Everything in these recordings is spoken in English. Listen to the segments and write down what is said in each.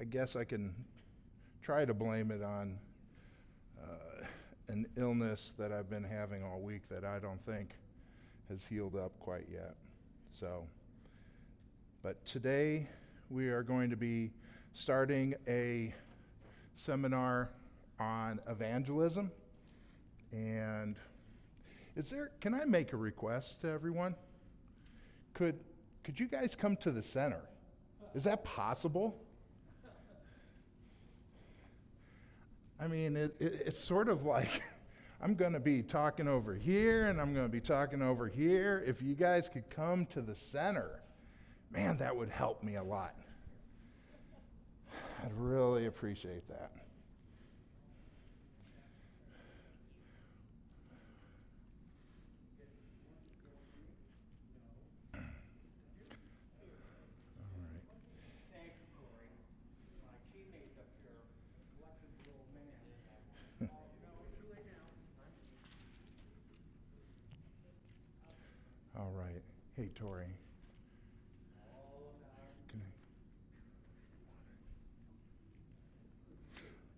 I guess I can try to blame it on uh, an illness that I've been having all week that I don't think has healed up quite yet. So, but today we are going to be starting a seminar on evangelism. And is there, can I make a request to everyone? Could, could you guys come to the center? Is that possible? I mean, it, it, it's sort of like I'm going to be talking over here and I'm going to be talking over here. If you guys could come to the center, man, that would help me a lot. I'd really appreciate that. All right. Hey, Tori.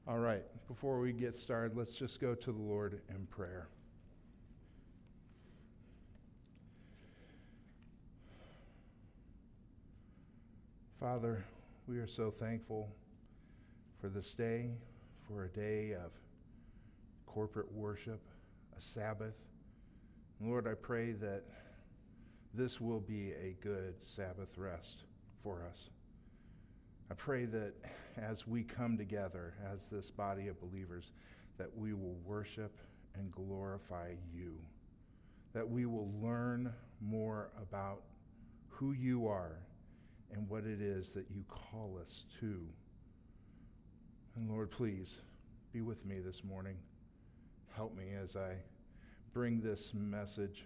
All right. Before we get started, let's just go to the Lord in prayer. Father, we are so thankful for this day, for a day of corporate worship, a Sabbath. Lord, I pray that this will be a good Sabbath rest for us. I pray that as we come together as this body of believers, that we will worship and glorify you, that we will learn more about who you are and what it is that you call us to. And Lord, please be with me this morning. Help me as I bring this message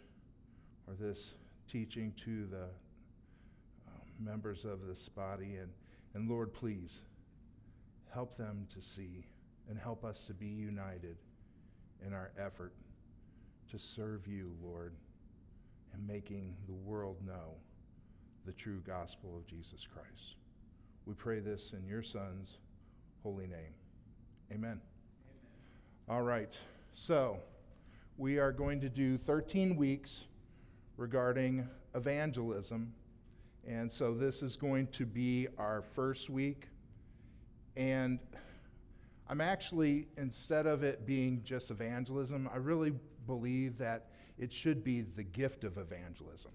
or this teaching to the uh, members of this body. And, and Lord, please help them to see and help us to be united in our effort to serve you, Lord, and making the world know the true gospel of Jesus Christ. We pray this in your Son's holy name. Amen. Amen. All right. So, we are going to do 13 weeks regarding evangelism. And so this is going to be our first week. And I'm actually, instead of it being just evangelism, I really believe that it should be the gift of evangelism.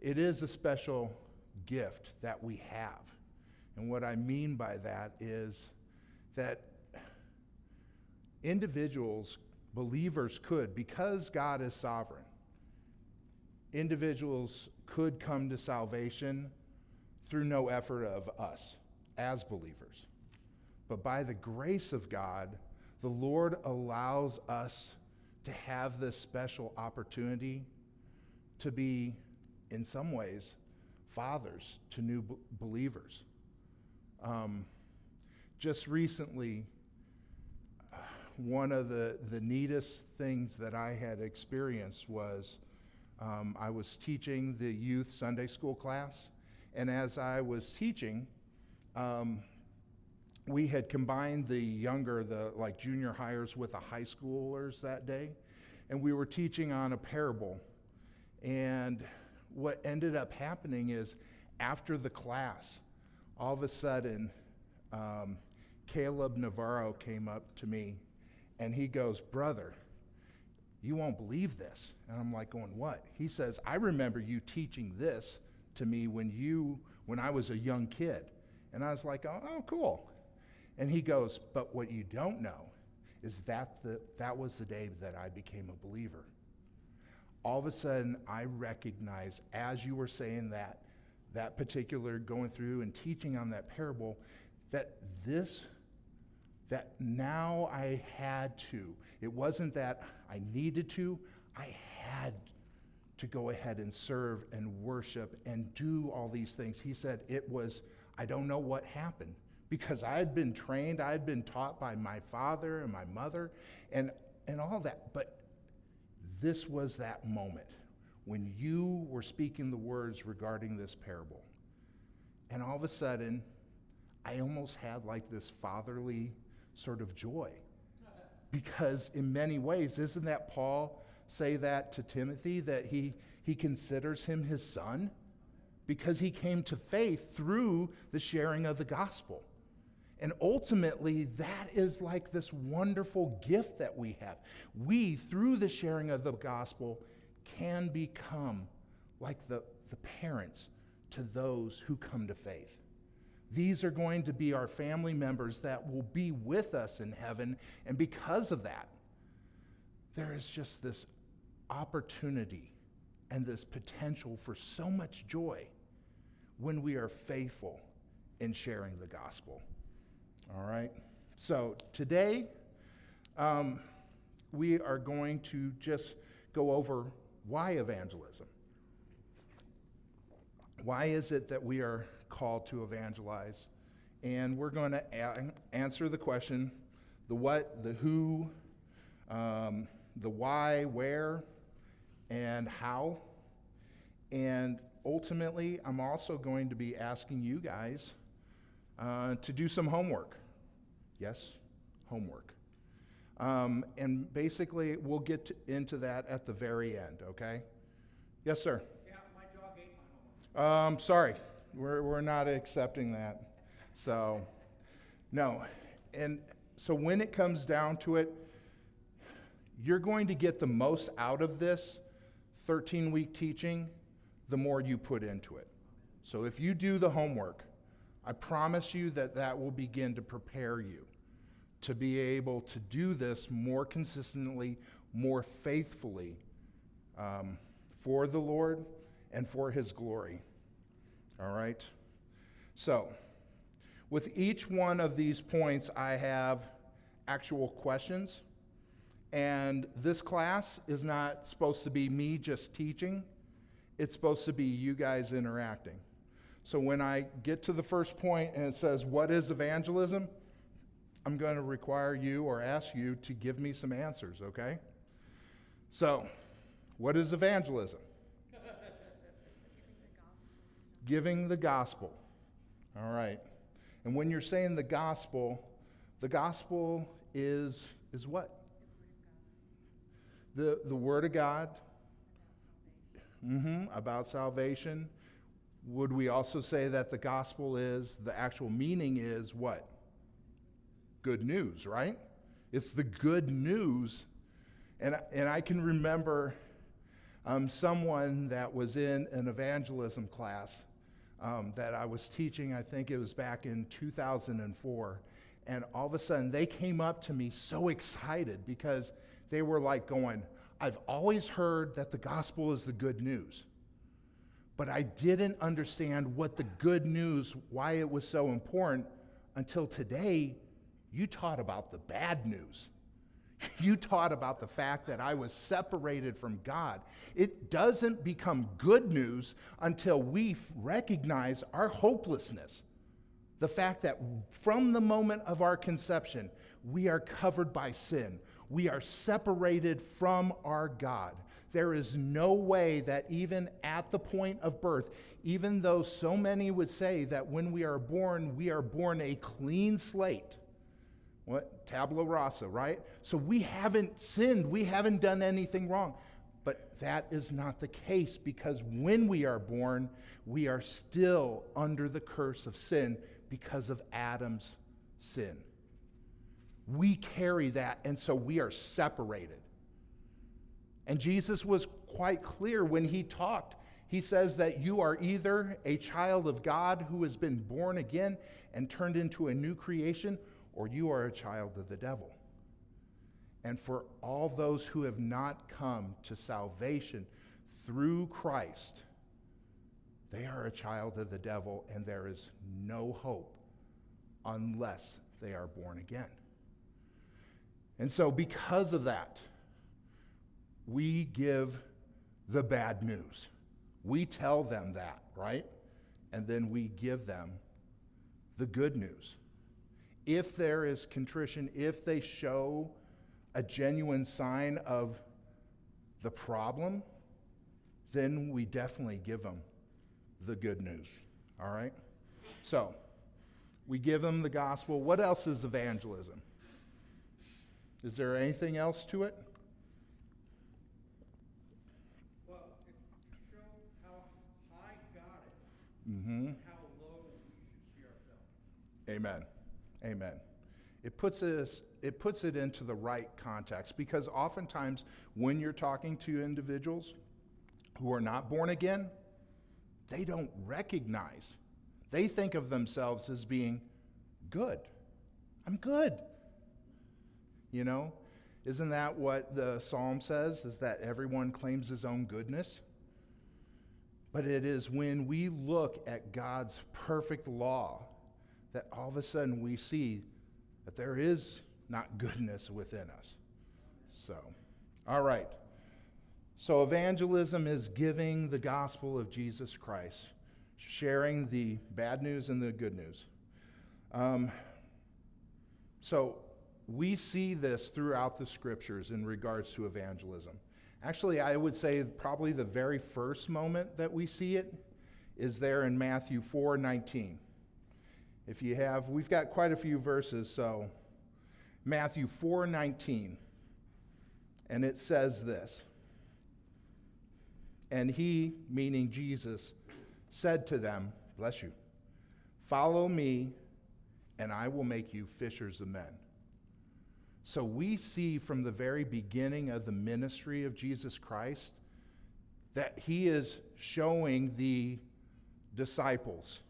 It is a special gift that we have. And what I mean by that is that individuals, believers could, because God is sovereign, individuals could come to salvation through no effort of us as believers. But by the grace of God, the Lord allows us to have this special opportunity to be, in some ways, fathers to new b- believers. Um, just recently, one of the, the neatest things that I had experienced was um, I was teaching the youth Sunday school class, and as I was teaching, um, we had combined the younger, the like junior hires with the high schoolers that day, and we were teaching on a parable. And what ended up happening is after the class, all of a sudden, um, Caleb Navarro came up to me and he goes, Brother, you won't believe this. And I'm like, going, what? He says, I remember you teaching this to me when you, when I was a young kid. And I was like, oh, oh cool. And he goes, but what you don't know is that the, that was the day that I became a believer. All of a sudden, I recognize as you were saying that, that particular going through and teaching on that parable, that this that now I had to. It wasn't that I needed to, I had to go ahead and serve and worship and do all these things. He said it was, I don't know what happened because I had been trained, I had been taught by my father and my mother and, and all that. But this was that moment when you were speaking the words regarding this parable. And all of a sudden, I almost had like this fatherly sort of joy. Because in many ways, isn't that Paul say that to Timothy, that he, he considers him his son? Because he came to faith through the sharing of the gospel. And ultimately, that is like this wonderful gift that we have. We, through the sharing of the gospel, can become like the, the parents to those who come to faith. These are going to be our family members that will be with us in heaven. And because of that, there is just this opportunity and this potential for so much joy when we are faithful in sharing the gospel. All right? So today, um, we are going to just go over why evangelism. Why is it that we are called to evangelize? And we're going to a- answer the question the what, the who, um, the why, where, and how. And ultimately, I'm also going to be asking you guys uh, to do some homework. Yes, homework. Um, and basically, we'll get to, into that at the very end, okay? Yes, sir. Yeah, my dog ate my homework. Um, sorry, we're, we're not accepting that. So, no. And so when it comes down to it, you're going to get the most out of this 13 week teaching the more you put into it. So if you do the homework, I promise you that that will begin to prepare you to be able to do this more consistently, more faithfully um, for the Lord and for His glory. All right? So, with each one of these points, I have actual questions. And this class is not supposed to be me just teaching, it's supposed to be you guys interacting. So when I get to the first point and it says, What is evangelism? I'm going to require you or ask you to give me some answers, okay? So, what is evangelism? Giving the gospel. All right. And when you're saying the gospel, the gospel is, is what? The, the Word of God mm-hmm, about salvation. Would we also say that the gospel is, the actual meaning is what? Good news, right? It's the good news. And, and I can remember um, someone that was in an evangelism class um, that I was teaching, I think it was back in 2004. And all of a sudden, they came up to me so excited because they were like going, I've always heard that the gospel is the good news, but I didn't understand what the good news, why it was so important until today. You taught about the bad news. You taught about the fact that I was separated from God. It doesn't become good news until we recognize our hopelessness. The fact that from the moment of our conception, we are covered by sin. We are separated from our God. There is no way that even at the point of birth, even though so many would say that when we are born, we are born a clean slate what? Tabula rasa, right? So we haven't sinned, we haven't done anything wrong. But that is not the case because when we are born, we are still under the curse of sin because of Adam's sin. We carry that, and so we are separated. And Jesus was quite clear when he talked. He says that you are either a child of God who has been born again and turned into a new creation, or you are a child of the devil. And for all those who have not come to salvation through Christ, they are a child of the devil, and there is no hope unless they are born again. And so, because of that, we give the bad news. We tell them that, right? And then we give them the good news if there is contrition, if they show a genuine sign of the problem, then we definitely give them the good news. All right? So, We give them the gospel. What else is evangelism? Is there anything else to it? Well, it shows how high God is Mm-hmm. and how low we should see ourselves. Amen. Amen. It puts it, it puts it into the right context because oftentimes when you're talking to individuals who are not born again, they don't recognize. They think of themselves as being good. I'm good. You know, isn't that what the psalm says? Is that everyone claims his own goodness? But it is when we look at God's perfect law that all of a sudden we see that there is not goodness within us. So, all right. So, evangelism is giving the gospel of Jesus Christ, sharing the bad news and the good news. Um, so, we see this throughout the scriptures in regards to evangelism. Actually, I would say probably the very first moment that we see it is there in Matthew 4 19. If you have, we've got quite a few verses, so Matthew 4 19. And it says this And he, meaning Jesus, said to them, Bless you, follow me, and I will make you fishers of men. So we see from the very beginning of the ministry of Jesus Christ that he is showing the disciples,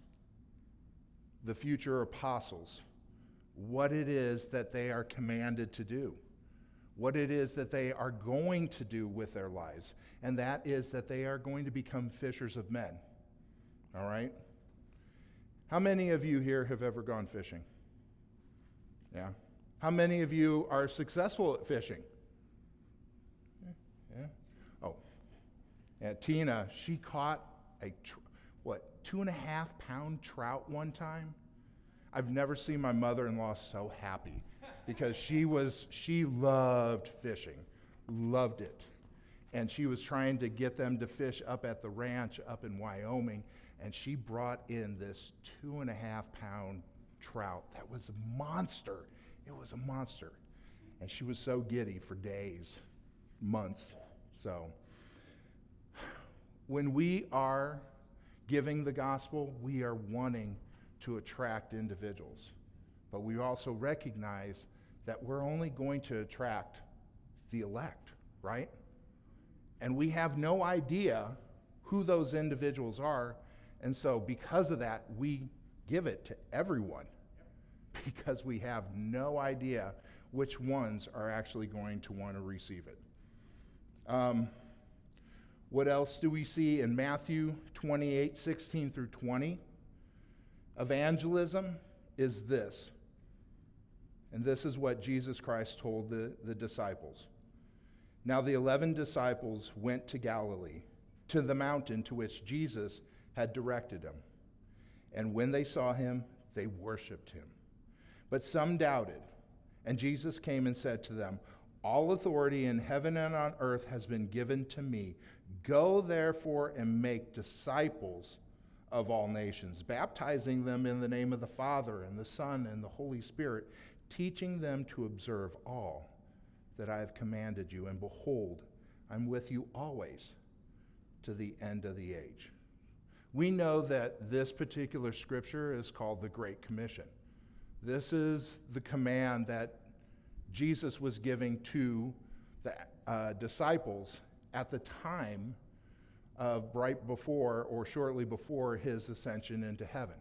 the future apostles, what it is that they are commanded to do, what it is that they are going to do with their lives, and that is that they are going to become fishers of men. All right? How many of you here have ever gone fishing? Yeah. How many of you are successful at fishing? Yeah. Oh, and Tina, she caught a tr- two and a half pound trout one time. I've never seen my mother-in-law so happy because she was she loved fishing, loved it, and she was trying to get them to fish up at the ranch up in Wyoming, and she brought in this two and a half pound trout that was a monster. It was a monster. And she was so giddy for days, months. So, when we are giving the gospel, we are wanting to attract individuals. But we also recognize that we're only going to attract the elect, right? And we have no idea who those individuals are. And so, because of that, we give it to everyone because we have no idea which ones are actually going to want to receive it. Um, what else do we see in Matthew 28 16 through 20? Evangelism is this. And this is what Jesus Christ told the, the disciples. Now, the eleven disciples went to Galilee, to the mountain to which Jesus had directed them. And when they saw him, they worshiped him. But some doubted. And Jesus came and said to them, All authority in heaven and on earth has been given to me. Go therefore and make disciples of all nations, baptizing them in the name of the Father and the Son and the Holy Spirit, teaching them to observe all that I have commanded you. And behold, I'm with you always to the end of the age. We know that this particular scripture is called the Great Commission. This is the command that Jesus was giving to the uh, disciples at the time of right before or shortly before his ascension into heaven.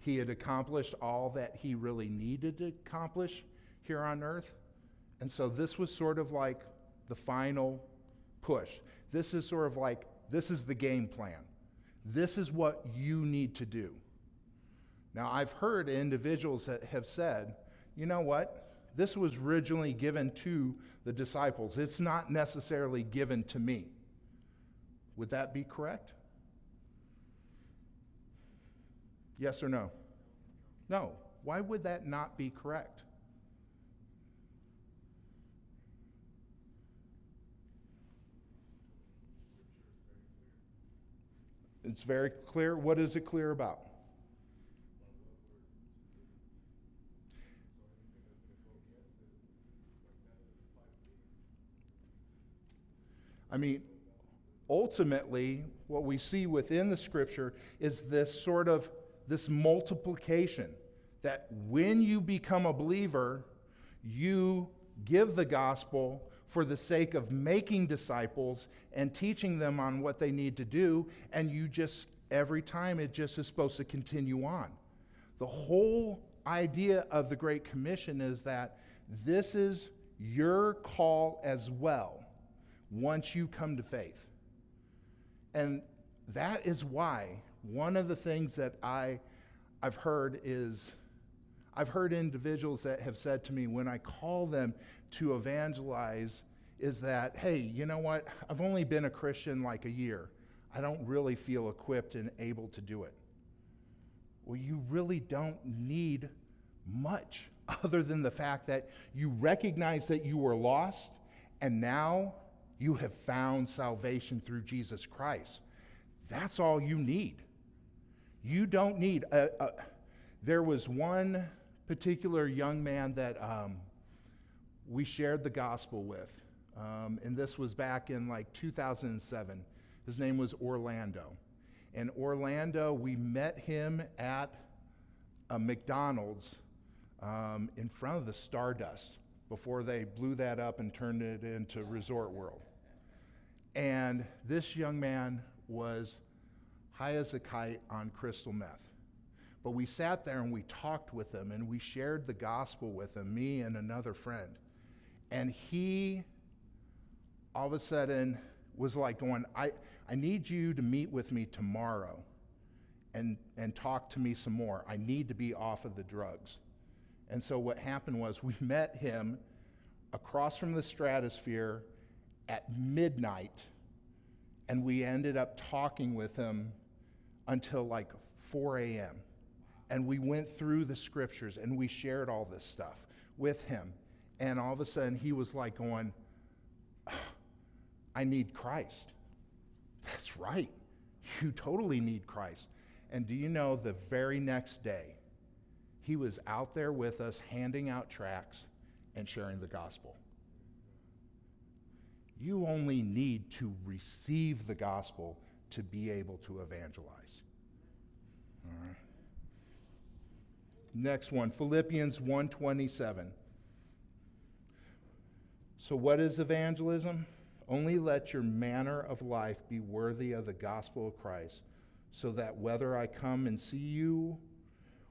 He had accomplished all that he really needed to accomplish here on earth. And so this was sort of like the final push. This is sort of like, this is the game plan. This is what you need to do. Now, I've heard individuals that have said, you know what? This was originally given to the disciples. It's not necessarily given to me. Would that be correct? Yes or no? No. Why would that not be correct? It's very clear. What is it clear about? I mean, ultimately, what we see within the scripture is this sort of this multiplication that when you become a believer, you give the gospel for the sake of making disciples and teaching them on what they need to do, and you just, every time, it just is supposed to continue on. The whole idea of the Great Commission is that this is your call as well once you come to faith. And that is why one of the things that I, I've heard is I've heard individuals that have said to me when I call them to evangelize is that, hey, you know what? I've only been a Christian like a year. I don't really feel equipped and able to do it. Well, you really don't need much other than the fact that you recognize that you were lost and now you have found salvation through Jesus Christ. That's all you need. You don't need a, a there was one particular young man that um, we shared the gospel with, um, and this was back in like 2007. His name was Orlando. And Orlando, we met him at a McDonald's um, in front of the Stardust before they blew that up and turned it into Resort World. And this young man was high as a kite on crystal meth. But we sat there and we talked with him and we shared the gospel with him, me and another friend. And he all of a sudden was like going, I, I need you to meet with me tomorrow and, and talk to me some more. I need to be off of the drugs. And so what happened was we met him across from the stratosphere at midnight, and we ended up talking with him until like 4 a.m. And we went through the scriptures and we shared all this stuff with him. And all of a sudden, he was like going, I need Christ. That's right. You totally need Christ. And do you know the very next day, he was out there with us handing out tracts and sharing the gospel. You only need to receive the gospel to be able to evangelize. All right. Next one, Philippians 1:27. So what is evangelism? Only let your manner of life be worthy of the gospel of Christ, so that whether I come and see you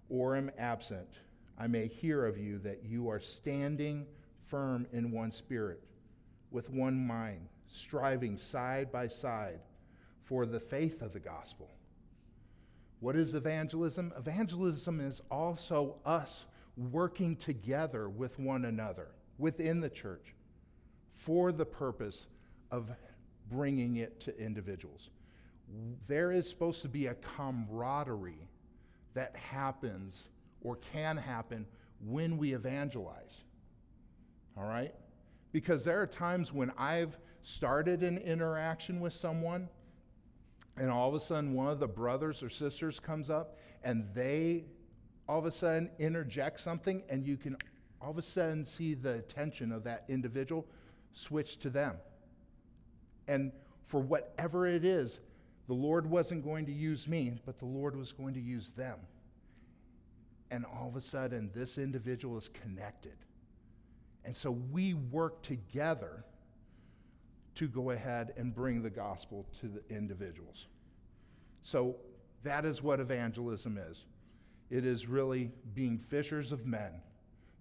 or am absent, I may hear of you that you are standing firm in one spirit, with one mind, striving side by side for the faith of the gospel. What is evangelism? Evangelism is also us working together with one another within the church for the purpose of bringing it to individuals. There is supposed to be a camaraderie that happens or can happen when we evangelize. All right? Because there are times when I've started an interaction with someone, and all of a sudden one of the brothers or sisters comes up and they all of a sudden interject something, and you can all of a sudden see the attention of that individual switch to them. And for whatever it is, the Lord wasn't going to use me, but the Lord was going to use them. And all of a sudden, this individual is connected. And so we work together to go ahead and bring the gospel to the individuals. So that is what evangelism is it is really being fishers of men,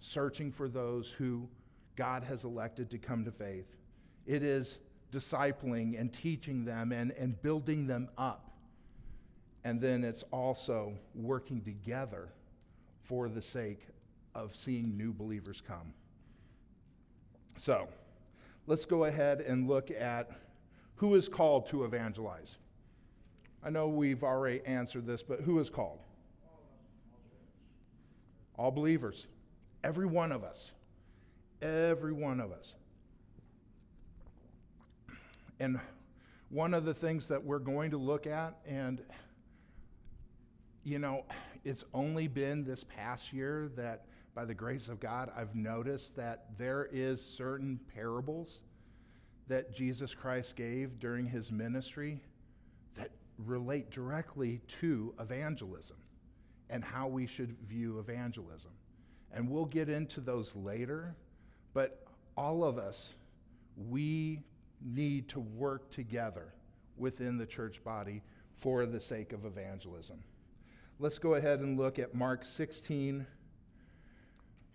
searching for those who God has elected to come to faith. It is discipling and teaching them and, and building them up. And then it's also working together for the sake of seeing new believers come. So let's go ahead and look at who is called to evangelize. I know we've already answered this, but who is called? All believers. Every one of us. Every one of us. And one of the things that we're going to look at, and you know, it's only been this past year that by the grace of God, I've noticed that there is certain parables that Jesus Christ gave during his ministry that relate directly to evangelism and how we should view evangelism. And we'll get into those later, but all of us, we need to work together within the church body for the sake of evangelism. Let's go ahead and look at Mark 16,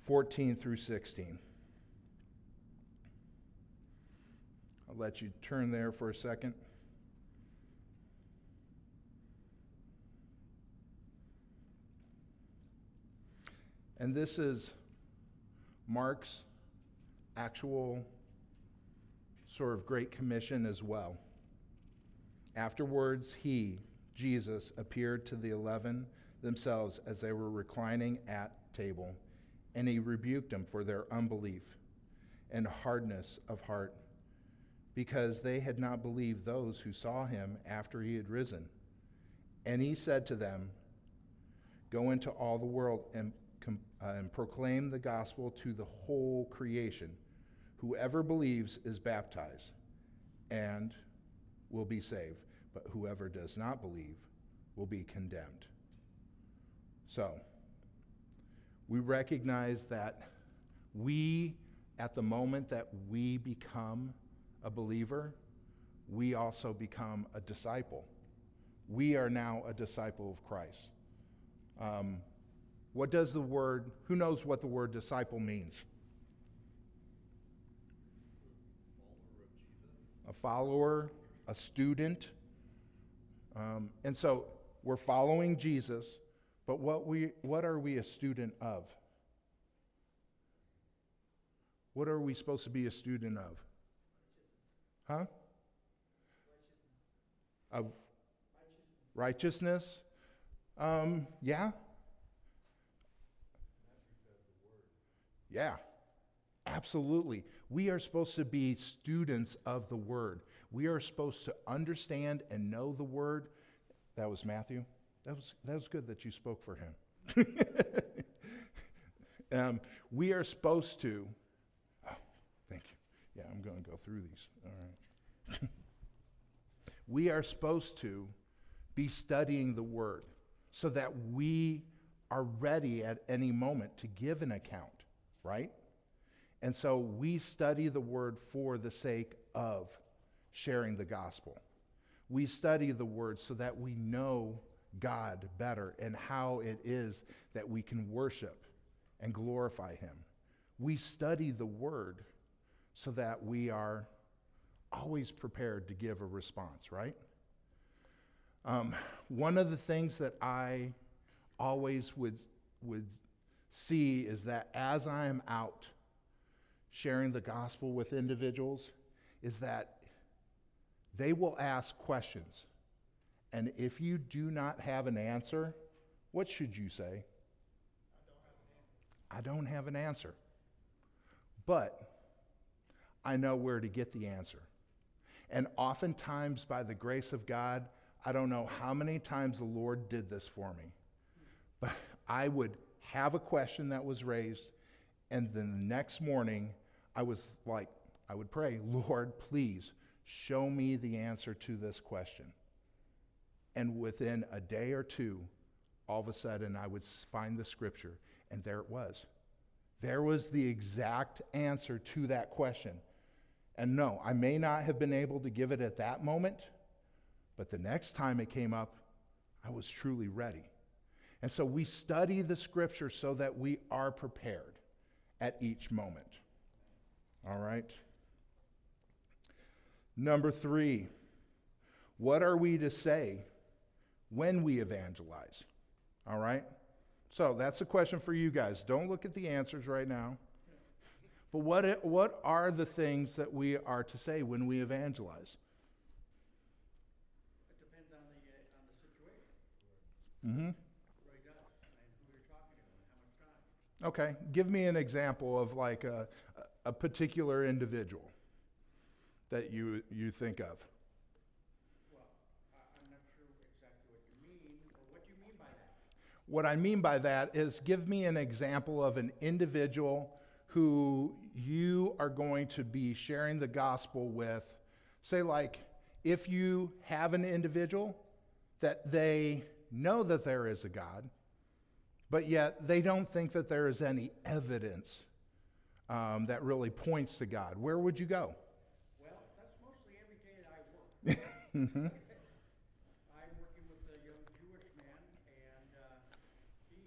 14 through 16. I'll let you turn there for a second. And this is Mark's actual sort of Great Commission as well. Afterwards, he, Jesus, appeared to the eleven themselves as they were reclining at table, and he rebuked them for their unbelief and hardness of heart because they had not believed those who saw him after he had risen. And he said to them, Go into all the world and, uh, and proclaim the gospel to the whole creation. Whoever believes is baptized and will be saved, but whoever does not believe will be condemned. So, we recognize that we, at the moment that we become a believer, we also become a disciple. We are now a disciple of Christ. Um, what does the word, who knows what the word disciple means? A follower, a student. Um, and so we're following Jesus, but what, we, what are we a student of? What are we supposed to be a student of? Huh? Of righteousness? Um, yeah. Yeah, absolutely. We are supposed to be students of the Word. We are supposed to understand and know the Word. That was Matthew. That was, that was good that you spoke for him. um, we are supposed to. Oh, thank you. Yeah, I'm going to go through these. All right. we are supposed to be studying the Word so that we are ready at any moment to give an account, right? And so we study the Word for the sake of sharing the gospel. We study the Word so that we know God better and how it is that we can worship and glorify Him. We study the Word so that we are always prepared to give a response, right? Um, one of the things that I always would, would see is that as I am out sharing the gospel with individuals, is that they will ask questions. And if you do not have an answer, what should you say? I don't have an answer. I don't have an answer. But I know where to get the answer. And oftentimes, by the grace of God, I don't know how many times the Lord did this for me, but I would have a question that was raised, and then the next morning, I was like, I would pray, Lord, please show me the answer to this question. And within a day or two, all of a sudden, I would find the scripture, and there it was. There was the exact answer to that question. And no, I may not have been able to give it at that moment, but the next time it came up, I was truly ready. And so we study the scripture so that we are prepared at each moment. All right? Number three, what are we to say when we evangelize? All right? So that's a question for you guys. Don't look at the answers right now. But what, what are the things that we are to say when we evangelize? It depends on the, uh, on the situation. Mm-hmm. It really who you're talking to and how much time. Okay. Give me an example of like a, a particular individual that you, you think of. Well, I, I'm not sure exactly what you mean, or what do you mean by that? What I mean by that is give me an example of an individual who you are going to be sharing the gospel with, say, like, if you have an individual that they know that there is a God, but yet they don't think that there is any evidence um, that really points to God, where would you go? Well, that's mostly every day that I work. Mm-hmm. I'm working with a young Jewish man, and uh, he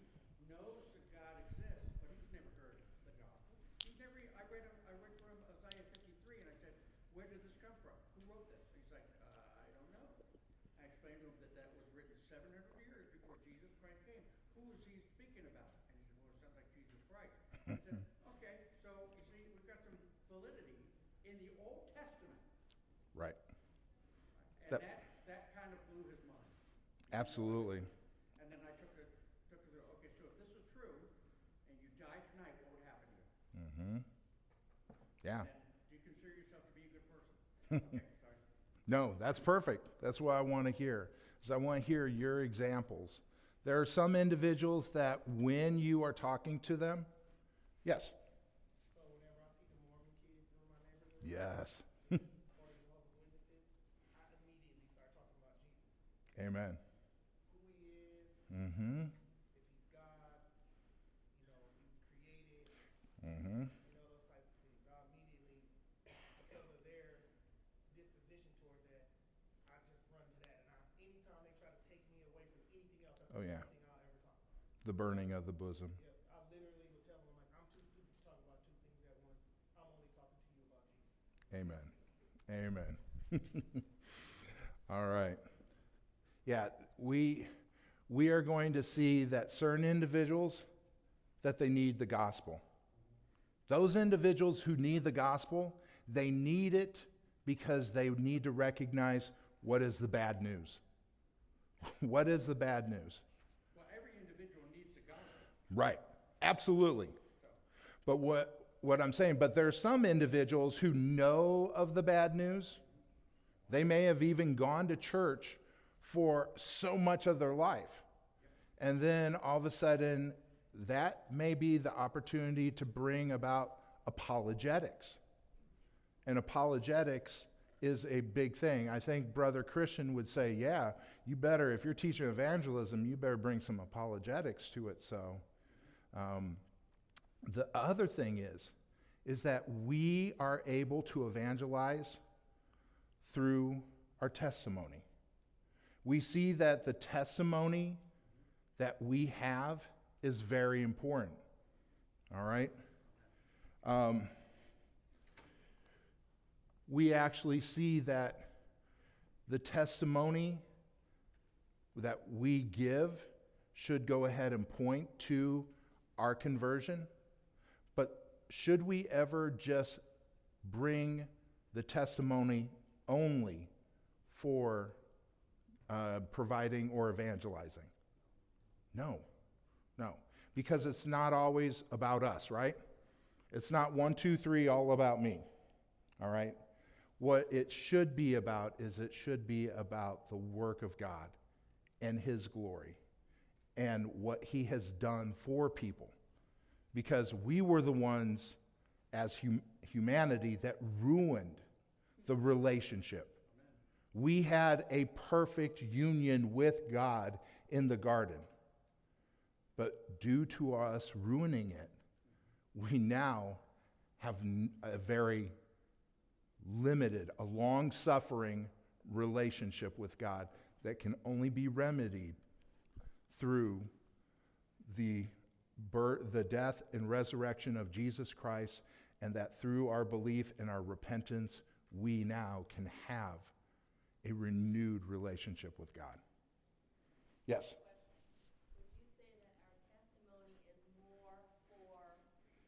knows that God exists, but he's never heard the gospel. He's never. I read. I read from Isaiah 53, and I said, "Where did this come from? Who wrote this?" He's like, uh, "I don't know." I explained to him that that was written 700 years before Jesus Christ came. Who is he speaking about? And he said, "Well, it sounds like Jesus Christ." I said, "Okay, so you see, we've got some validity in the Old Testament." Right. And That- that, that kind of blew his mind. Absolutely. And then I took it, took it, okay, so if this is true, and you die tonight, what would happen to you? Mm-hmm. Yeah. And do you consider yourself to be a good person? Okay, sorry. No, that's perfect. That's what I want to hear. Is I want to hear your examples. There are some individuals that when you are talking to them, yes. So whenever I see the Mormon kids in my neighborhood Yes. or the Jehovah's Witnesses, I immediately start talking about Jesus. Amen. Who he is, Mm-hmm. if he's God, you know, if he was Mm-hmm. you know, those types of things. I immediately, because of their disposition toward that, I just run to that. And I, anytime they try to take me away from anything else, that's Oh, yeah. The burning of the bosom. Yep, I literally would tell them, like, I'm too stupid to talk about two things at once. I'm only talking to you about Jesus. Amen. Amen. All right. Yeah, we we are going to see that certain individuals that they need the gospel. Those individuals who need the gospel, they need it because they need to recognize what is the bad news. what is the bad news? Well, every individual needs the gospel. Right. Absolutely. But what, what I'm saying, but there are some individuals who know of the bad news. They may have even gone to church for so much of their life. And then all of a sudden, that may be the opportunity to bring about apologetics. And apologetics is a big thing. I think Brother Christian would say, yeah, you better, if you're teaching evangelism, you better bring some apologetics to it. So, um, the other thing is, is that we are able to evangelize through our testimony. We see that the testimony that we have is very important. All right? Um, we actually see that the testimony that we give should go ahead and point to our conversion. But should we ever just bring the testimony only for uh, providing or evangelizing? No, no, because it's not always about us, right? It's not one, two, three, all about me, all right? What it should be about is it should be about the work of God and His glory and what He has done for people. Because we were the ones as hum- humanity that ruined the relationship. We had a perfect union with God in the garden. But due to us ruining it, we now have a very limited, a long suffering relationship with God that can only be remedied through the, bir- the death and resurrection of Jesus Christ, and that through our belief and our repentance, we now can have a renewed relationship with God. Yes? Would you say that our testimony is more for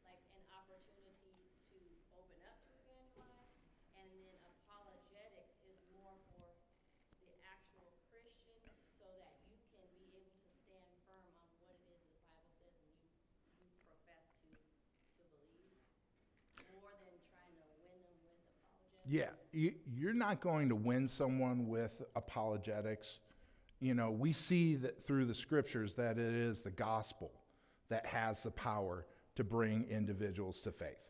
like an opportunity to open up to evangelize? And then apologetics is more for the actual Christian so that you can be able to stand firm on what it is the Bible says and you, you profess to, to believe? More than trying to win them with apologetics? Yeah, you, you're not going to win someone with apologetics. You know, we see that through the scriptures that it is the gospel that has the power to bring individuals to faith.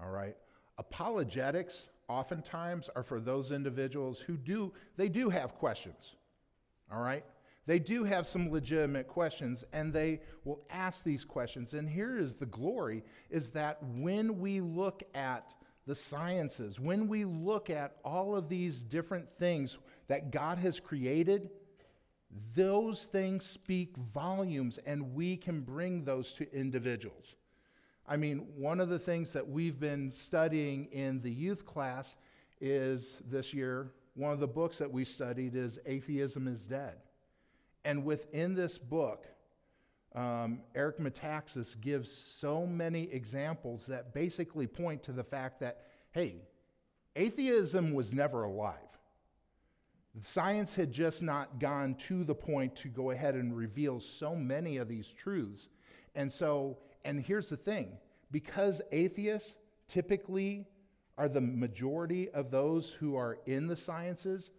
All right? Apologetics oftentimes are for those individuals who do they do have questions. All right? They do have some legitimate questions and they will ask these questions. And here is the glory is that when we look at the sciences, when we look at all of these different things that God has created, those things speak volumes and we can bring those to individuals. I mean, one of the things that we've been studying in the youth class is this year, one of the books that we studied is Atheism is Dead. And within this book, um, Eric Metaxas gives so many examples that basically point to the fact that, hey, atheism was never alive. Science had just not gone to the point to go ahead and reveal so many of these truths. And so, and here's the thing because atheists typically are the majority of those who are in the sciences,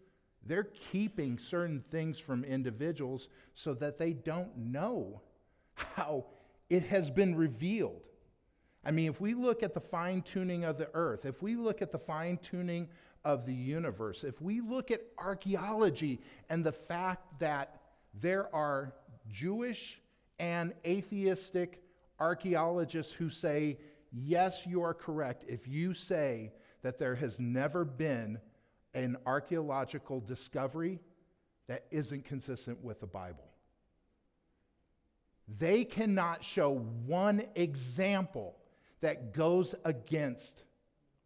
they're keeping certain things from individuals so that they don't know how it has been revealed. I mean, if we look at the fine tuning of the earth, if we look at the fine tuning of the universe, if we look at archaeology and the fact that there are Jewish and atheistic archaeologists who say, yes, you are correct, if you say that there has never been an archaeological discovery that isn't consistent with the Bible. They cannot show one example that goes against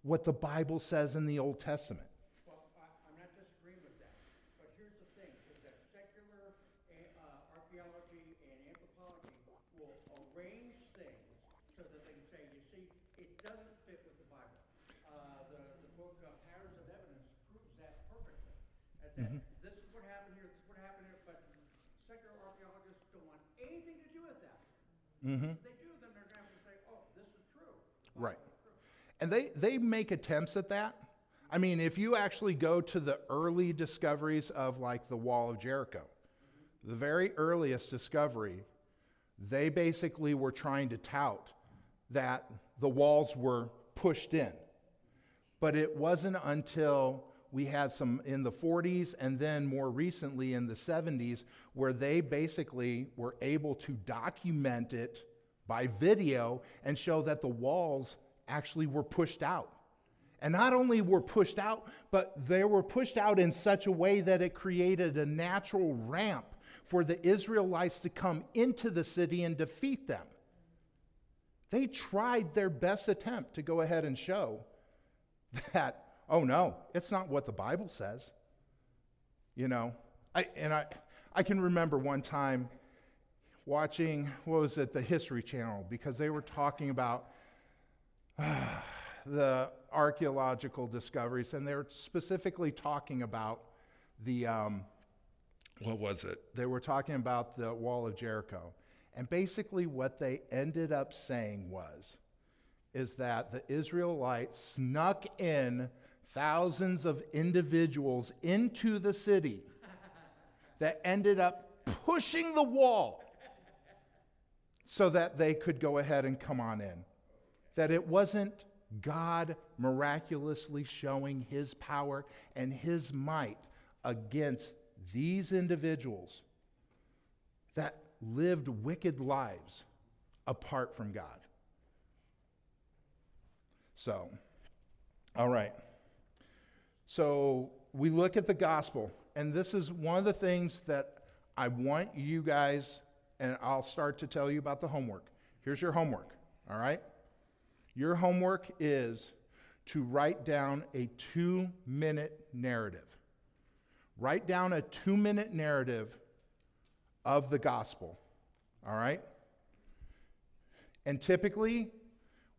what the Bible says in the Old Testament. Well, I, I'm not disagreeing with that, but here's the thing, is that secular uh, archaeology and anthropology will arrange things so that they can say, you see, it doesn't fit with the Bible. Uh, the, the book uh, Patterns of Evidence proves that perfectly. That, that this is what happened here, this is what happened here, but secular archaeologists don't want anything to do with that. Mm-hmm. If they do, then they're going to have to say, oh, this is true. Right. And they, they make attempts at that. I mean, if you actually go to the early discoveries of like the Wall of Jericho, the very earliest discovery, they basically were trying to tout that the walls were pushed in. But it wasn't until we had some in the 40s and then more recently in the 70s where they basically were able to document it by video and show that the walls actually were pushed out. And not only were pushed out, but they were pushed out in such a way that it created a natural ramp for the Israelites to come into the city and defeat them. They tried their best attempt to go ahead and show that, oh no, it's not what the Bible says. You know, I, and I, I can remember one time watching, what was it, the History Channel, because they were talking about the archaeological discoveries, and they're specifically talking about the, um, what was it? They were talking about the Wall of Jericho. And basically, what they ended up saying was, is that the Israelites snuck in thousands of individuals into the city that ended up pushing the wall so that they could go ahead and come on in that it wasn't God miraculously showing his power and his might against these individuals that lived wicked lives apart from God. So, all right. So we look at the gospel, and this is one of the things that I want you guys, and I'll start to tell you about the homework. Here's your homework, all right? Your homework is to write down a two minute narrative. Write down a two minute narrative of the gospel. All right? And typically,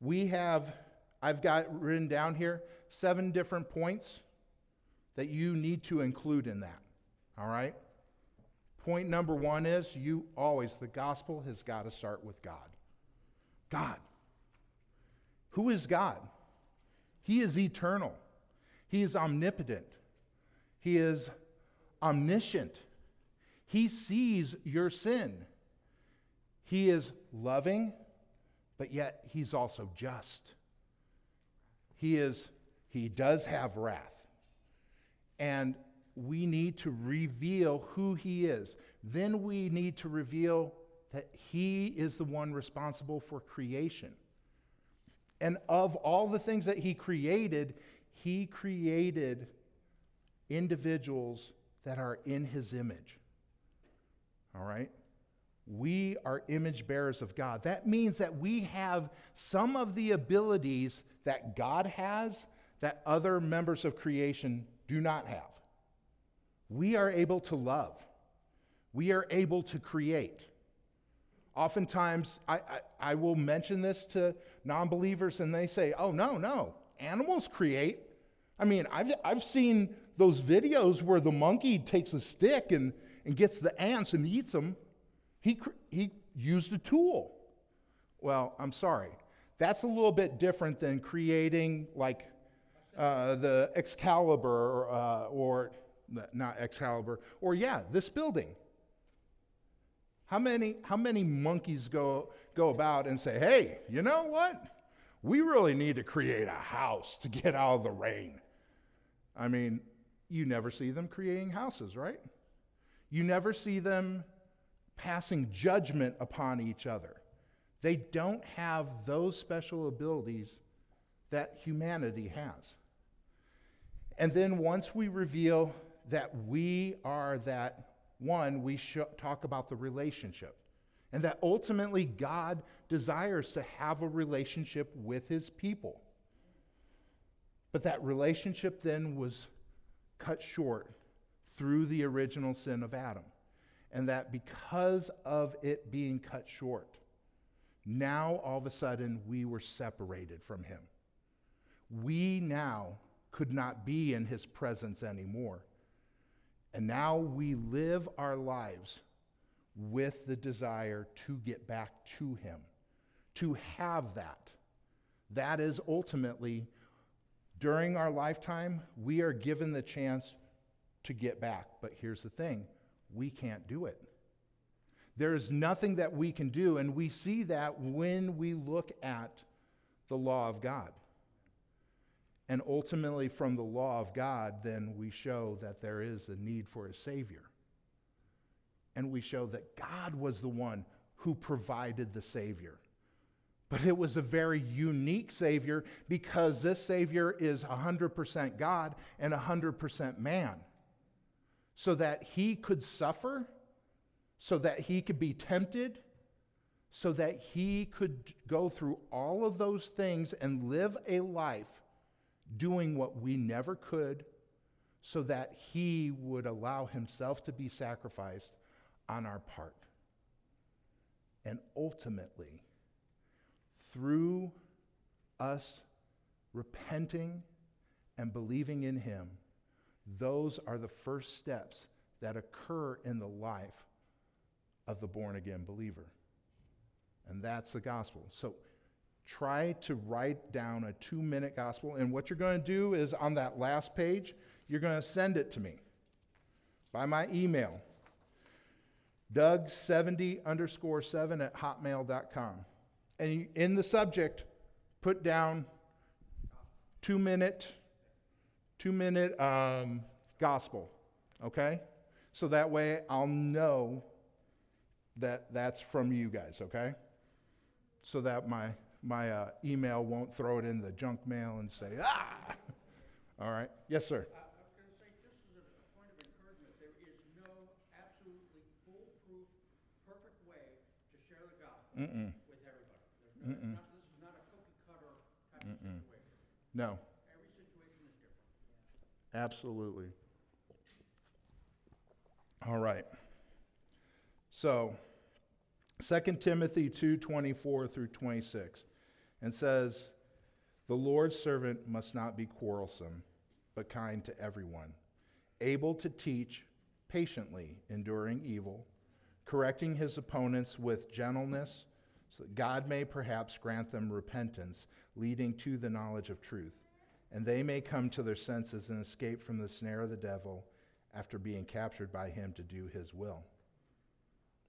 we have, I've got written down here seven different points that you need to include in that. All right? Point number one is you always, the gospel has got to start with God. God. Who is God? He is eternal, He is omnipotent, He is omniscient. He sees your sin. He is loving, but yet he's also just. He is he does have wrath. And we need to reveal who he is. Then we need to reveal that he is the one responsible for creation. And of all the things that he created, he created individuals that are in his image. All right? We are image bearers of God. That means that we have some of the abilities that God has that other members of creation do not have. We are able to love, we are able to create. Oftentimes, I, I, I will mention this to non believers, and they say, Oh, no, no, animals create. I mean, I've, I've seen those videos where the monkey takes a stick and, and gets the ants and eats them. He, he used a tool. Well, I'm sorry. That's a little bit different than creating like uh, the Excalibur uh, or not Excalibur, or yeah, this building. How many, how many monkeys go, go about and say, hey, you know what? We really need to create a house to get out of the rain. I mean, you never see them creating houses, right? You never see them passing judgment upon each other. They don't have those special abilities that humanity has. And then once we reveal that we are that one, we talk about the relationship. And that ultimately God desires to have a relationship with his people. But that relationship then was cut short through the original sin of Adam. And that because of it being cut short, now all of a sudden we were separated from him. We now could not be in his presence anymore. And now we live our lives with the desire to get back to him, to have that. That is ultimately, during our lifetime, we are given the chance to get back. But here's the thing we can't do it. There is nothing that we can do, and we see that when we look at the law of God. And ultimately, from the law of God, then we show that there is a need for a Savior. And we show that God was the one who provided the Savior. But it was a very unique Savior because this Savior is 100% God and 100% man. So that he could suffer, so that he could be tempted, so that he could go through all of those things and live a life doing what we never could so that he would allow himself to be sacrificed on our part. And ultimately, through us repenting and believing in him, those are the first steps that occur in the life of the born again believer. And that's the gospel. So, try to write down a two minute gospel. And what you're going to do is on that last page, you're going to send it to me by my email, Doug70 underscore 7 at hotmail.com. And in the subject, put down two minute, two minute um, gospel, okay? So that way I'll know that that's from you guys, okay? So that my my uh, email won't throw it in the junk mail and say, ah! All right. Yes, sir. I I was gonna say, just as a a point of encouragement, there is no absolutely foolproof, perfect way to share the gospel Mm-mm. with everybody. There's no- it's not- This is not a cookie cutter type of situation. No, Every situation is different. absolutely. All right. So, 2 Timothy 2 24 through 26, and says, The Lord's servant must not be quarrelsome, but kind to everyone, able to teach patiently, enduring evil, correcting his opponents with gentleness, so that God may perhaps grant them repentance, leading to the knowledge of truth, and they may come to their senses and escape from the snare of the devil after being captured by him to do his will.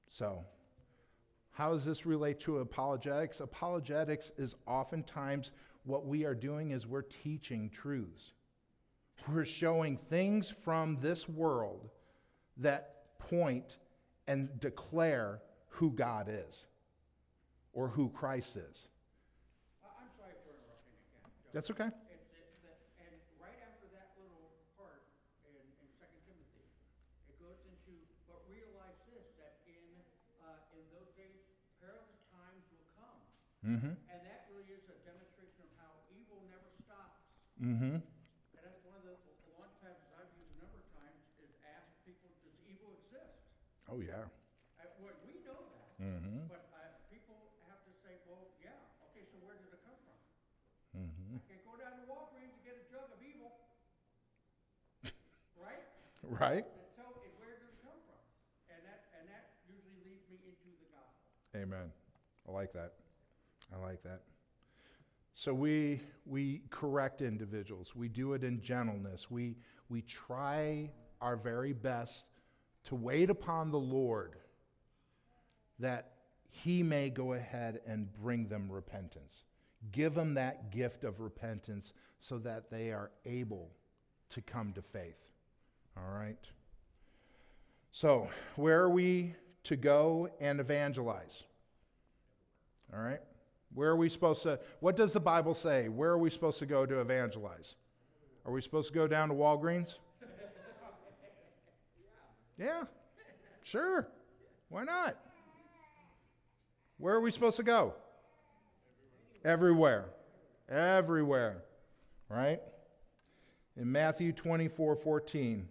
So, How does this relate to apologetics? Apologetics is oftentimes what we are doing is we're teaching truths. We're showing things from this world that point and declare who God is or who Christ is. I- I'm sorry for interrupting again. That's okay. It's it- that- And right after that little part in, in Second Timothy, it goes into, but realize this, that in, uh, in those days, perilous times will come. Mm-hmm. And that really is a demonstration of how evil never stops. Mm-hmm. And that's one of the launch pads I've used a number of times, is ask people, does evil exist? Oh, yeah. Uh, we, we know that, Mm-hmm. but, uh, people have to say, well, yeah, okay, so where did it come from? Mm-hmm. I can't go down to Walgreens and get a jug of evil. Right? Right? And so, it- where did it come from? And that, and that usually leads me into the gospel. Amen. I like that. I like that. So we we correct individuals. We do it in gentleness. We we try our very best to wait upon the Lord that he may go ahead and bring them repentance. Give them that gift of repentance so that they are able to come to faith. All right? So, where are we to go and evangelize? All right? Where are we supposed to, what does the Bible say? Where are we supposed to go to evangelize? Are we supposed to go down to Walgreens? Yeah, sure. Why not? Where are we supposed to go? Everywhere. Everywhere. Right? In Matthew 24 14,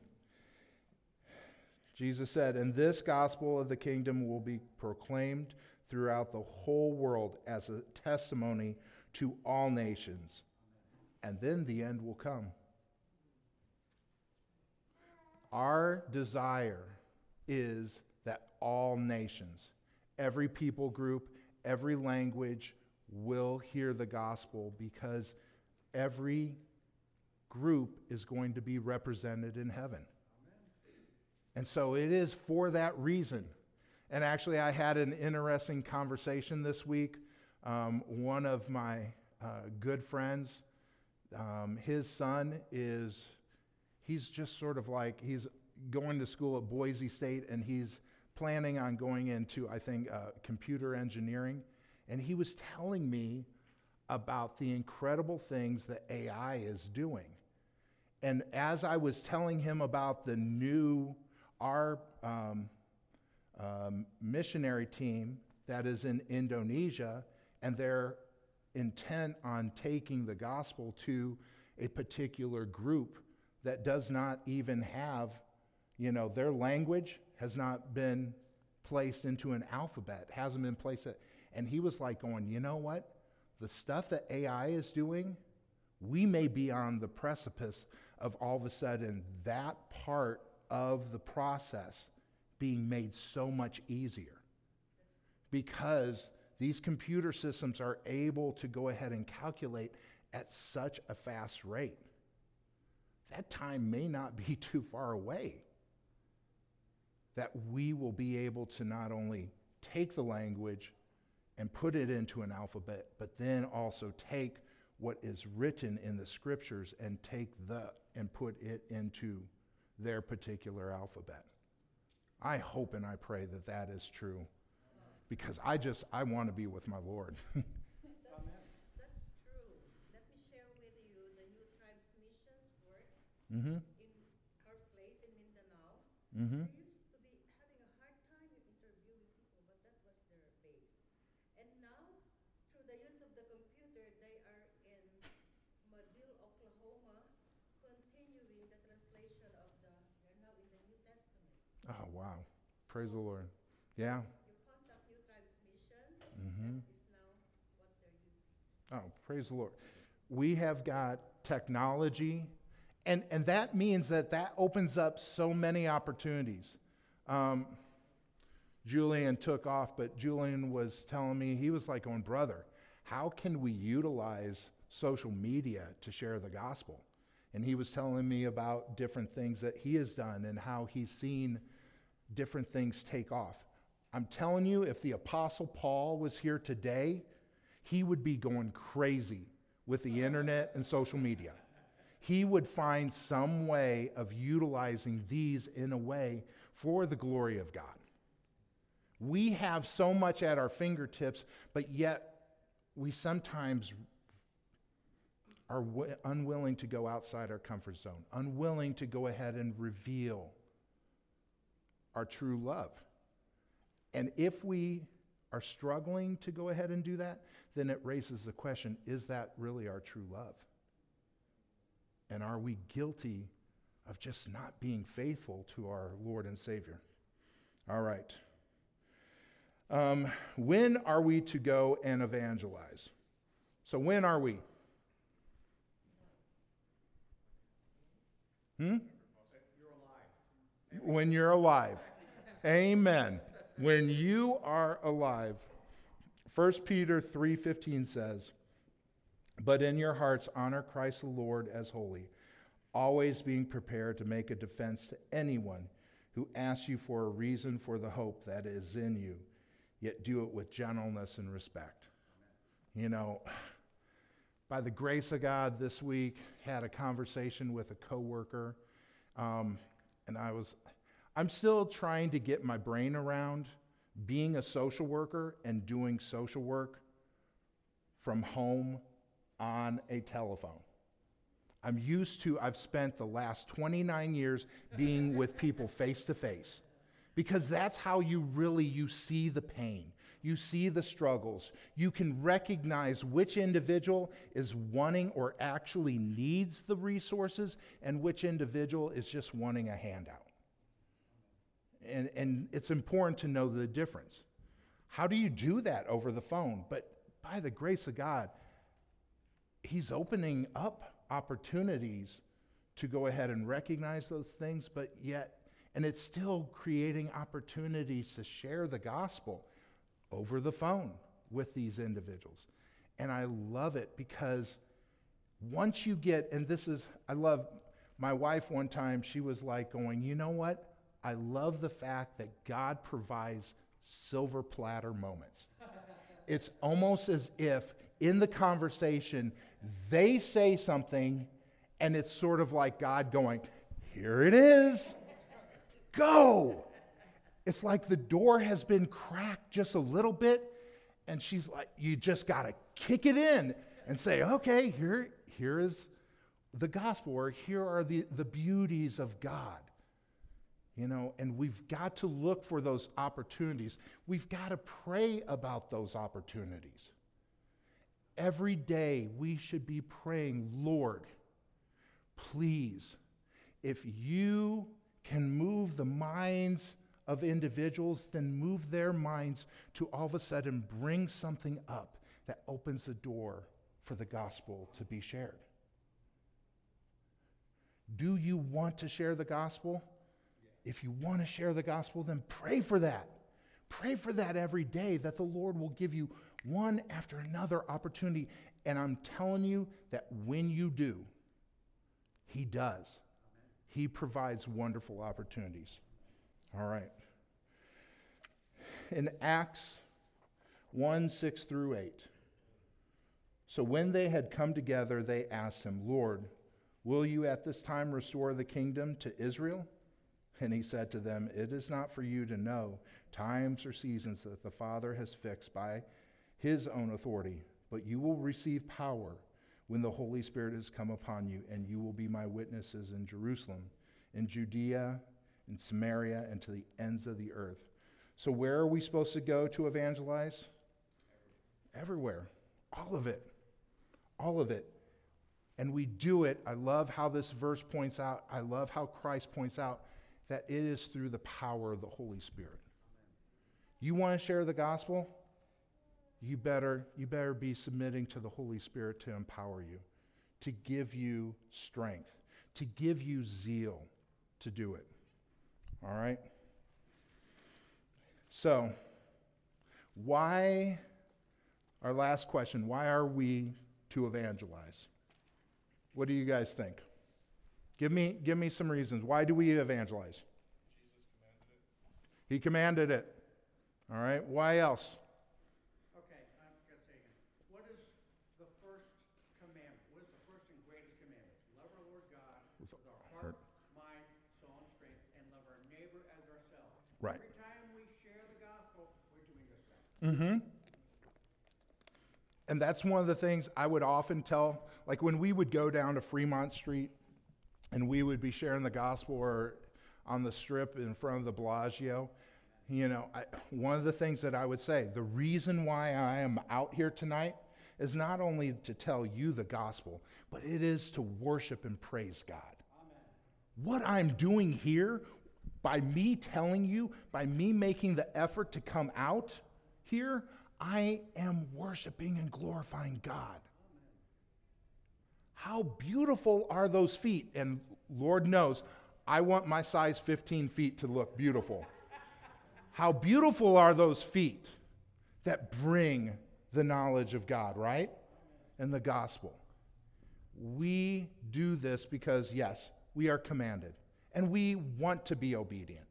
Jesus said, And this gospel of the kingdom will be proclaimed throughout the whole world as a testimony to all nations, and then the end will come. Our desire is that all nations, every people group, every language will hear the gospel because every group is going to be represented in heaven. And so it is for that reason. And actually, I had an interesting conversation this week. Um, one of my uh, good friends, um, his son is, he's just sort of like, he's going to school at Boise State and he's planning on going into, I think, uh, computer engineering. And he was telling me about the incredible things that AI is doing. And as I was telling him about the new, our um, um, missionary team that is in Indonesia, and they're intent on taking the gospel to a particular group that does not even have, you know, their language has not been placed into an alphabet, hasn't been placed. At, and he was like, going, you know what? The stuff that AI is doing, we may be on the precipice of all of a sudden that part of the process being made so much easier because these computer systems are able to go ahead and calculate at such a fast rate. That time may not be too far away. That we will be able to not only take the language and put it into an alphabet, but then also take what is written in the scriptures and take the and put it into their particular alphabet. I hope and I pray that that is true because I just I want to be with my Lord. That's true. Let me share with you the New Tribes Missions work mhm. in our place in Mindanao. Mhm. They used to be having a hard time interviewing people, but that was their base. And now, through the use of the computer, they are in Mobile, Oklahoma, continuing the translation of the, they're now in the New Testament. Oh wow. Praise the Lord. Yeah. Mhm. using. Oh, praise the Lord. We have got technology, and, and that means that that opens up so many opportunities. Um, Julian took off, but Julian was telling me, he was like, going, brother, how can we utilize social media to share the gospel? And he was telling me about different things that he has done and how he's seen different things take off. I'm telling you, if the Apostle Paul was here today, he would be going crazy with the internet and social media. He would find some way of utilizing these in a way for the glory of God. We have so much at our fingertips, but yet we sometimes are w- unwilling to go outside our comfort zone, unwilling to go ahead and reveal our true love. And if we are struggling to go ahead and do that, then it raises the question is that really our true love? And are we guilty of just not being faithful to our Lord and Savior? All right. Um, when are we to go and evangelize? So, when are we? Hmm? When you're alive. Amen. When you are alive. 1 Peter 3:15 says, "But in your hearts honor Christ the Lord as holy, always being prepared to make a defense to anyone who asks you for a reason for the hope that is in you, yet do it with gentleness and respect." You know, by the grace of God, this week had a conversation with a coworker, um, and I was, I'm still trying to get my brain around being a social worker and doing social work from home on a telephone. I'm used to, I've spent the last 29 years being with people face to face because that's how you really you see the pain you see the struggles. You can recognize which individual is wanting or actually needs the resources and which individual is just wanting a handout. And, and it's important to know the difference. How do you do that over the phone? But by the grace of god he's opening up opportunities to go ahead and recognize those things but yet and it's still creating opportunities to share the gospel over the phone with these individuals. And I love it because once you get, and this is, I love my wife one time, she was like, going, you know what? I love the fact that God provides silver platter moments. it's almost as if in the conversation, they say something, and it's sort of like God going, here it is go. It's like the door has been cracked just a little bit, and she's like, you just got to kick it in and say, okay, here, here is the gospel, or here are the, the beauties of God. You know, and we've got to look for those opportunities. We've got to pray about those opportunities. Every day we should be praying, Lord, please, if you can move the minds of individuals, then move their minds to all of a sudden bring something up that opens the door for the gospel to be shared. Do you want to share the gospel? If you want to share the gospel, then pray for that. Pray for that every day, that the Lord will give you one after another opportunity. And I'm telling you that when you do, He does. He provides wonderful opportunities. All right. In Acts 1 6 through 8. So when they had come together, they asked him, Lord, will you at this time restore the kingdom to Israel? And he said to them, It is not for you to know times or seasons that the Father has fixed by his own authority, but you will receive power when the Holy Spirit has come upon you, and you will be my witnesses in Jerusalem, in Judea, in Samaria, and to the ends of the earth. So, where are we supposed to go to evangelize? Everywhere. All of it. All of it. And we do it. I love how this verse points out, I love how Christ points out that it is through the power of the Holy Spirit. You want to share the gospel? you better, you better be submitting to the Holy Spirit to empower you, to give you strength, to give you zeal to do it. All right? So, why, our last question, why are we to evangelize? What do you guys think? Give me, give me some reasons. Why do we evangelize? Jesus commanded He commanded it. All right, why else? Okay, I'm gonna say again. What is the first commandment? What is the first and greatest commandment? Love our Lord God with our heart, mind, soul, and strength, and love our neighbor as ourselves. Right. Every time we share the gospel, we're doing just that. Mm-hmm. And that's one of the things I would often tell, like when we would go down to Fremont Street and we would be sharing the gospel or on the strip in front of the Bellagio, you know, I, one of the things that I would say, the reason why I am out here tonight is not only to tell you the gospel, but it is to worship and praise God. What I'm doing here, by me telling you, by me making the effort to come out here, I am worshiping and glorifying God. How beautiful are those feet? And Lord knows, I want my size 15 feet to look beautiful. How beautiful are those feet that bring the knowledge of God, right? And the gospel. We do this because, yes, we are commanded and we want to be obedient.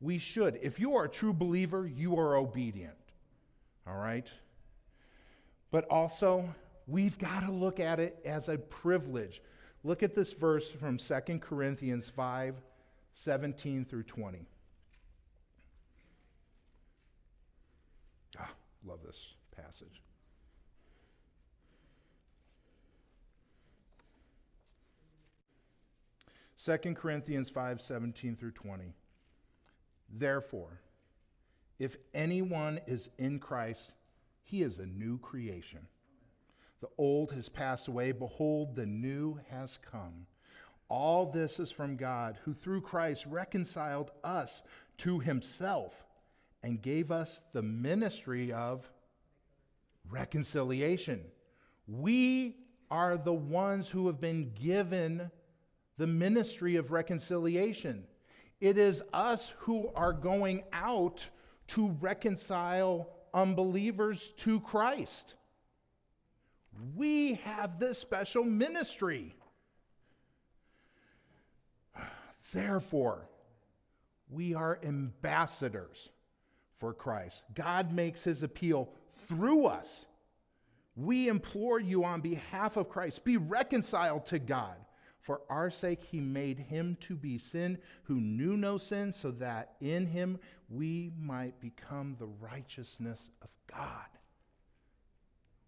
We should. If you are a true believer, you are obedient. All right? But also, we've got to look at it as a privilege. Look at this verse from 2 Corinthians 5 17 through 20. Ah, love this passage. Second Corinthians 5 17 through 20. Therefore, if anyone is in Christ, he is a new creation. The old has passed away. Behold, the new has come. All this is from God, who through Christ reconciled us to himself and gave us the ministry of reconciliation. We are the ones who have been given the ministry of reconciliation. It is us who are going out to reconcile unbelievers to Christ. We have this special ministry. Therefore, we are ambassadors for Christ. God makes his appeal through us. We implore you on behalf of Christ be reconciled to God. For our sake, he made him to be sin who knew no sin, so that in him we might become the righteousness of God.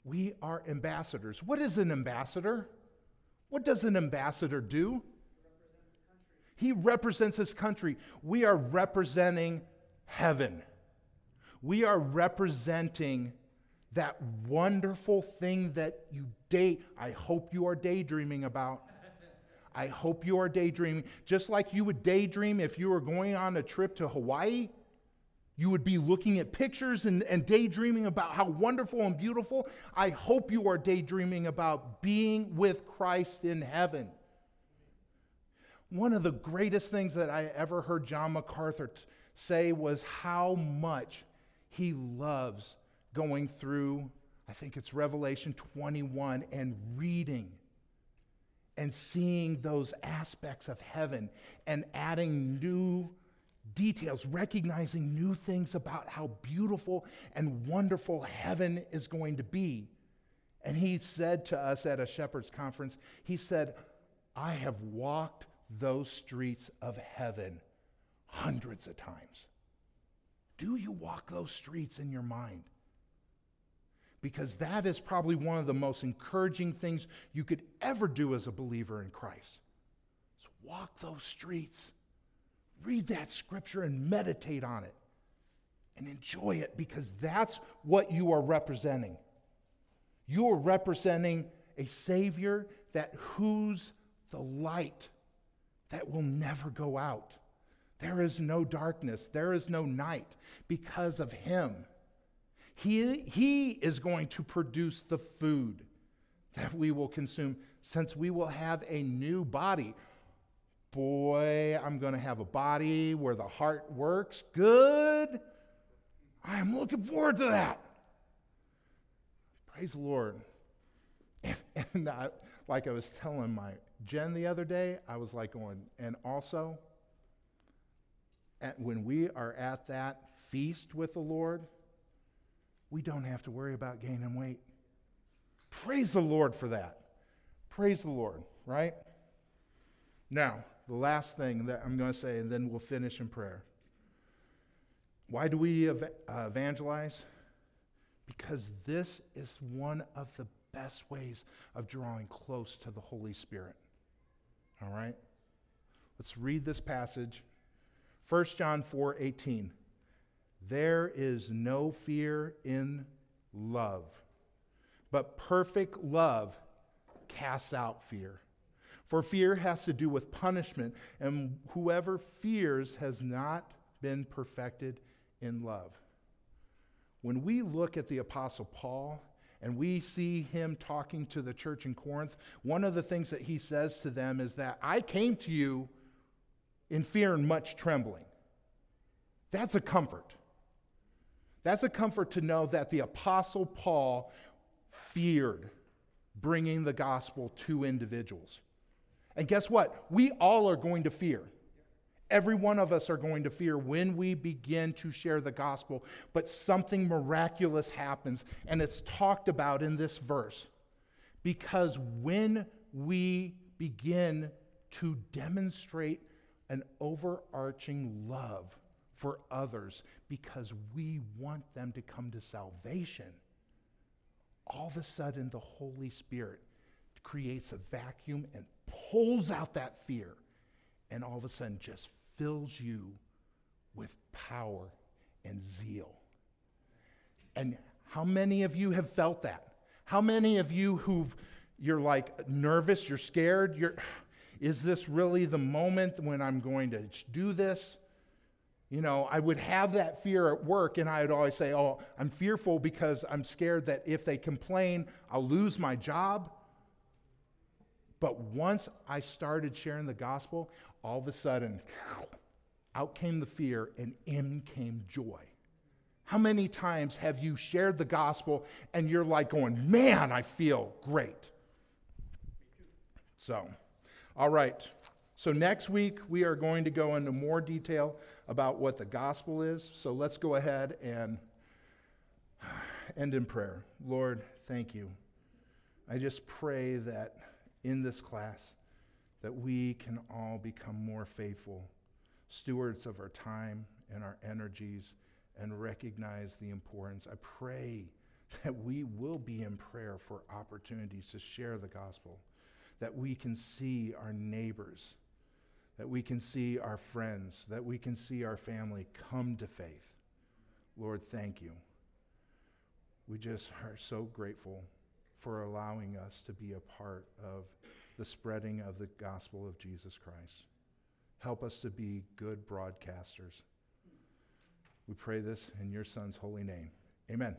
We are ambassadors. What is an ambassador? What does an ambassador do? He represents his country. We are representing heaven. We are representing that wonderful thing that you day I hope you are daydreaming about. I hope you are daydreaming. Just like you would daydream if you were going on a trip to Hawaii, you would be looking at pictures and, and daydreaming about how wonderful and beautiful. I hope you are daydreaming about being with Christ in heaven. One of the greatest things that I ever heard John MacArthur t- say was how much he loves going through, I think it's Revelation 21, and reading and seeing those aspects of heaven and adding new details, recognizing new things about how beautiful and wonderful heaven is going to be. And he said to us at a shepherd's conference, he said, I have walked those streets of heaven hundreds of times. Do you walk those streets in your mind? Because that is probably one of the most encouraging things you could ever do as a believer in Christ. So walk those streets, read that scripture, and meditate on it, and enjoy it because that's what you are representing. You are representing a Savior that who's the light that will never go out. There is no darkness, there is no night because of Him. He, he is going to produce the food that we will consume since we will have a new body. Boy, I'm going to have a body where the heart works. Good. I am looking forward to that. Praise the Lord. And, and I, like I was telling my Jen the other day, I was like going, and also, at, when we are at that feast with the Lord, we don't have to worry about gaining weight. Praise the Lord for that. Praise the Lord, right? Now, the last thing that I'm going to say, and then we'll finish in prayer. Why do we ev- uh, evangelize? Because this is one of the best ways of drawing close to the Holy Spirit. All right? Let's read this passage. 1 John 4 18. There is no fear in love, but perfect love casts out fear. For fear has to do with punishment, and whoever fears has not been perfected in love. When we look at the Apostle Paul and we see him talking to the church in Corinth, one of the things that he says to them is that I came to you in fear and much trembling. That's a comfort. That's a comfort to know that the Apostle Paul feared bringing the gospel to individuals. And guess what? We all are going to fear. Every one of us are going to fear when we begin to share the gospel, but something miraculous happens, and it's talked about in this verse. Because when we begin to demonstrate an overarching love for others because we want them to come to salvation, all of a sudden the Holy Spirit creates a vacuum and pulls out that fear, and all of a sudden just fills you with power and zeal. And how many of you have felt that? How many of you who've you're like nervous, you're scared, you're is this really the moment when I'm going to do this? You know, I would have that fear at work, and I would always say, Oh, I'm fearful because I'm scared that if they complain, I'll lose my job. But once I started sharing the gospel, all of a sudden, out came the fear and in came joy. How many times have you shared the gospel and you're like going, Man, I feel great? So, all right. So, next week, we are going to go into more detail about what the gospel is. So, let's go ahead and end in prayer. Lord, thank you. I just pray that in this class, that we can all become more faithful stewards of our time and our energies and recognize the importance. I pray that we will be in prayer for opportunities to share the gospel that we can see our neighbors, that we can see our friends, that we can see our family come to faith. Lord, thank you. We just are so grateful for allowing us to be a part of the spreading of the gospel of Jesus Christ. Help us to be good broadcasters. We pray this in your Son's holy name. Amen.